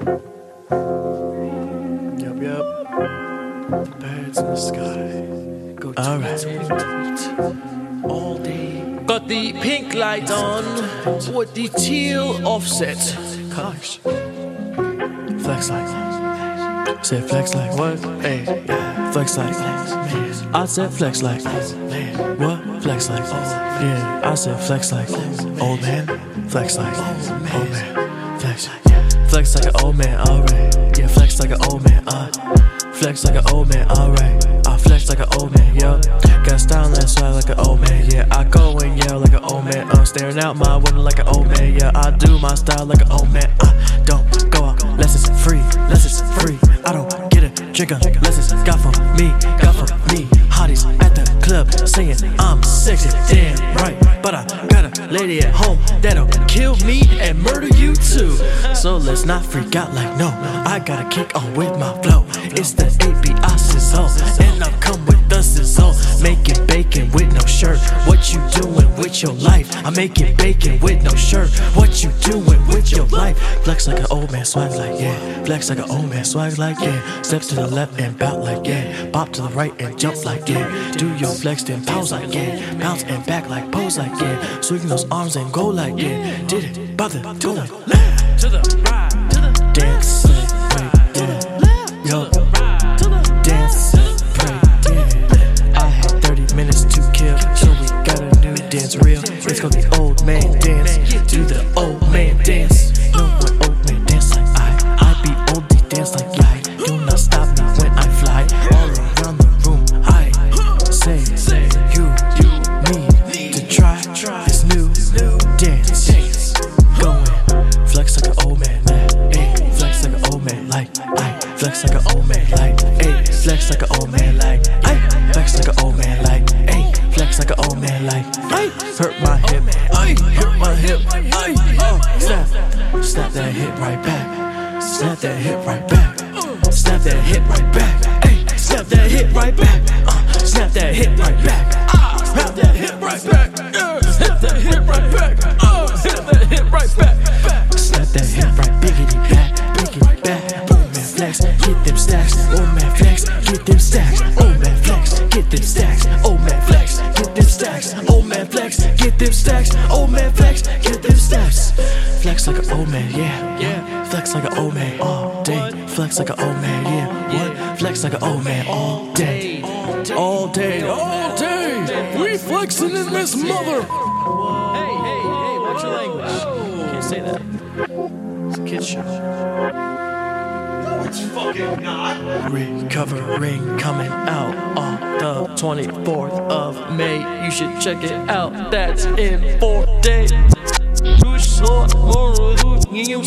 Yup, yup. The birds in the sky. Go. All day. Got the pink light on with the teal offset colors. Flex like. Say flex like what? Hey. Flex like. I said flex like. What? Flex like. Yeah, I said flex like. Old man. Flex like. Old man. Flex. Like an old man, alright. Yeah, flex like an old man, uh. Flex like an old man, alright. I flex like an old man, yeah. Got style and swag like an old man, yeah. I go and yell like an old man, uh. Staring out my window like an old man, yeah. I do my style like an old man, I don't go out unless it's free, unless it's free. I don't get a drink unless it's got for me, got for me. Hotties at the club saying I'm sexy, damn right. But I got a lady at home that'll kill me and murder. So let's not freak out like no. I gotta kick on with my flow. It's the API sizzle, and I come with the sizzle. Making bacon with no shirt. What you doing your life? I make it bacon with no shirt. What you doing with your life? Flex like an old man, swag like yeah. Flex like an old man, swag like yeah. Steps to the left and bout like yeah. Bop to the right and jump like yeah. Do your flex then pose like yeah. Bounce and back like pose like yeah. Swing those arms and go like yeah. Did it, brother, to the left, to the right, to the dance, It's the old man dance. Do the old man dance. No one old man dance like I. I be oldie dance like I. Do not stop me when I fly all around the room. I say, you, you need to try try this new dance. Going flex like an old man. Flex like an old man, like, I. Flex like an old man, like, ayy. Flex like an old man, like, I. Flex like an old man, like. Flex like an old man, like. Hurt my hip, I. Hurt my hip, I. Oh, snap, snap that hip right back. Snap that hip right back. Snap that hip right back. Snap that hip right back. Snap that hip right back. Snap that hip right back. Snap that hip right back. Uh, snap that hip right back. back. Snap that hip right, biggity back, biggity back. Oh man, flex, get them stacks. Oh man, flex, get them stacks. Oh man, flex, get them stacks. Stacks. Oh man, flex, get them stacks. Flex like an old man, yeah, yeah. Flex like an old man all day. Flex like an old man, yeah. What? Flex like an old man all day, all day, all day. We flexing in this mother. Hey, hey, hey, watch your language. Can't say that. It's a kid show. It's fucking not. Recovering coming out on the 24th of May. You should check it out. That's in four days. Du så morgen, du ingen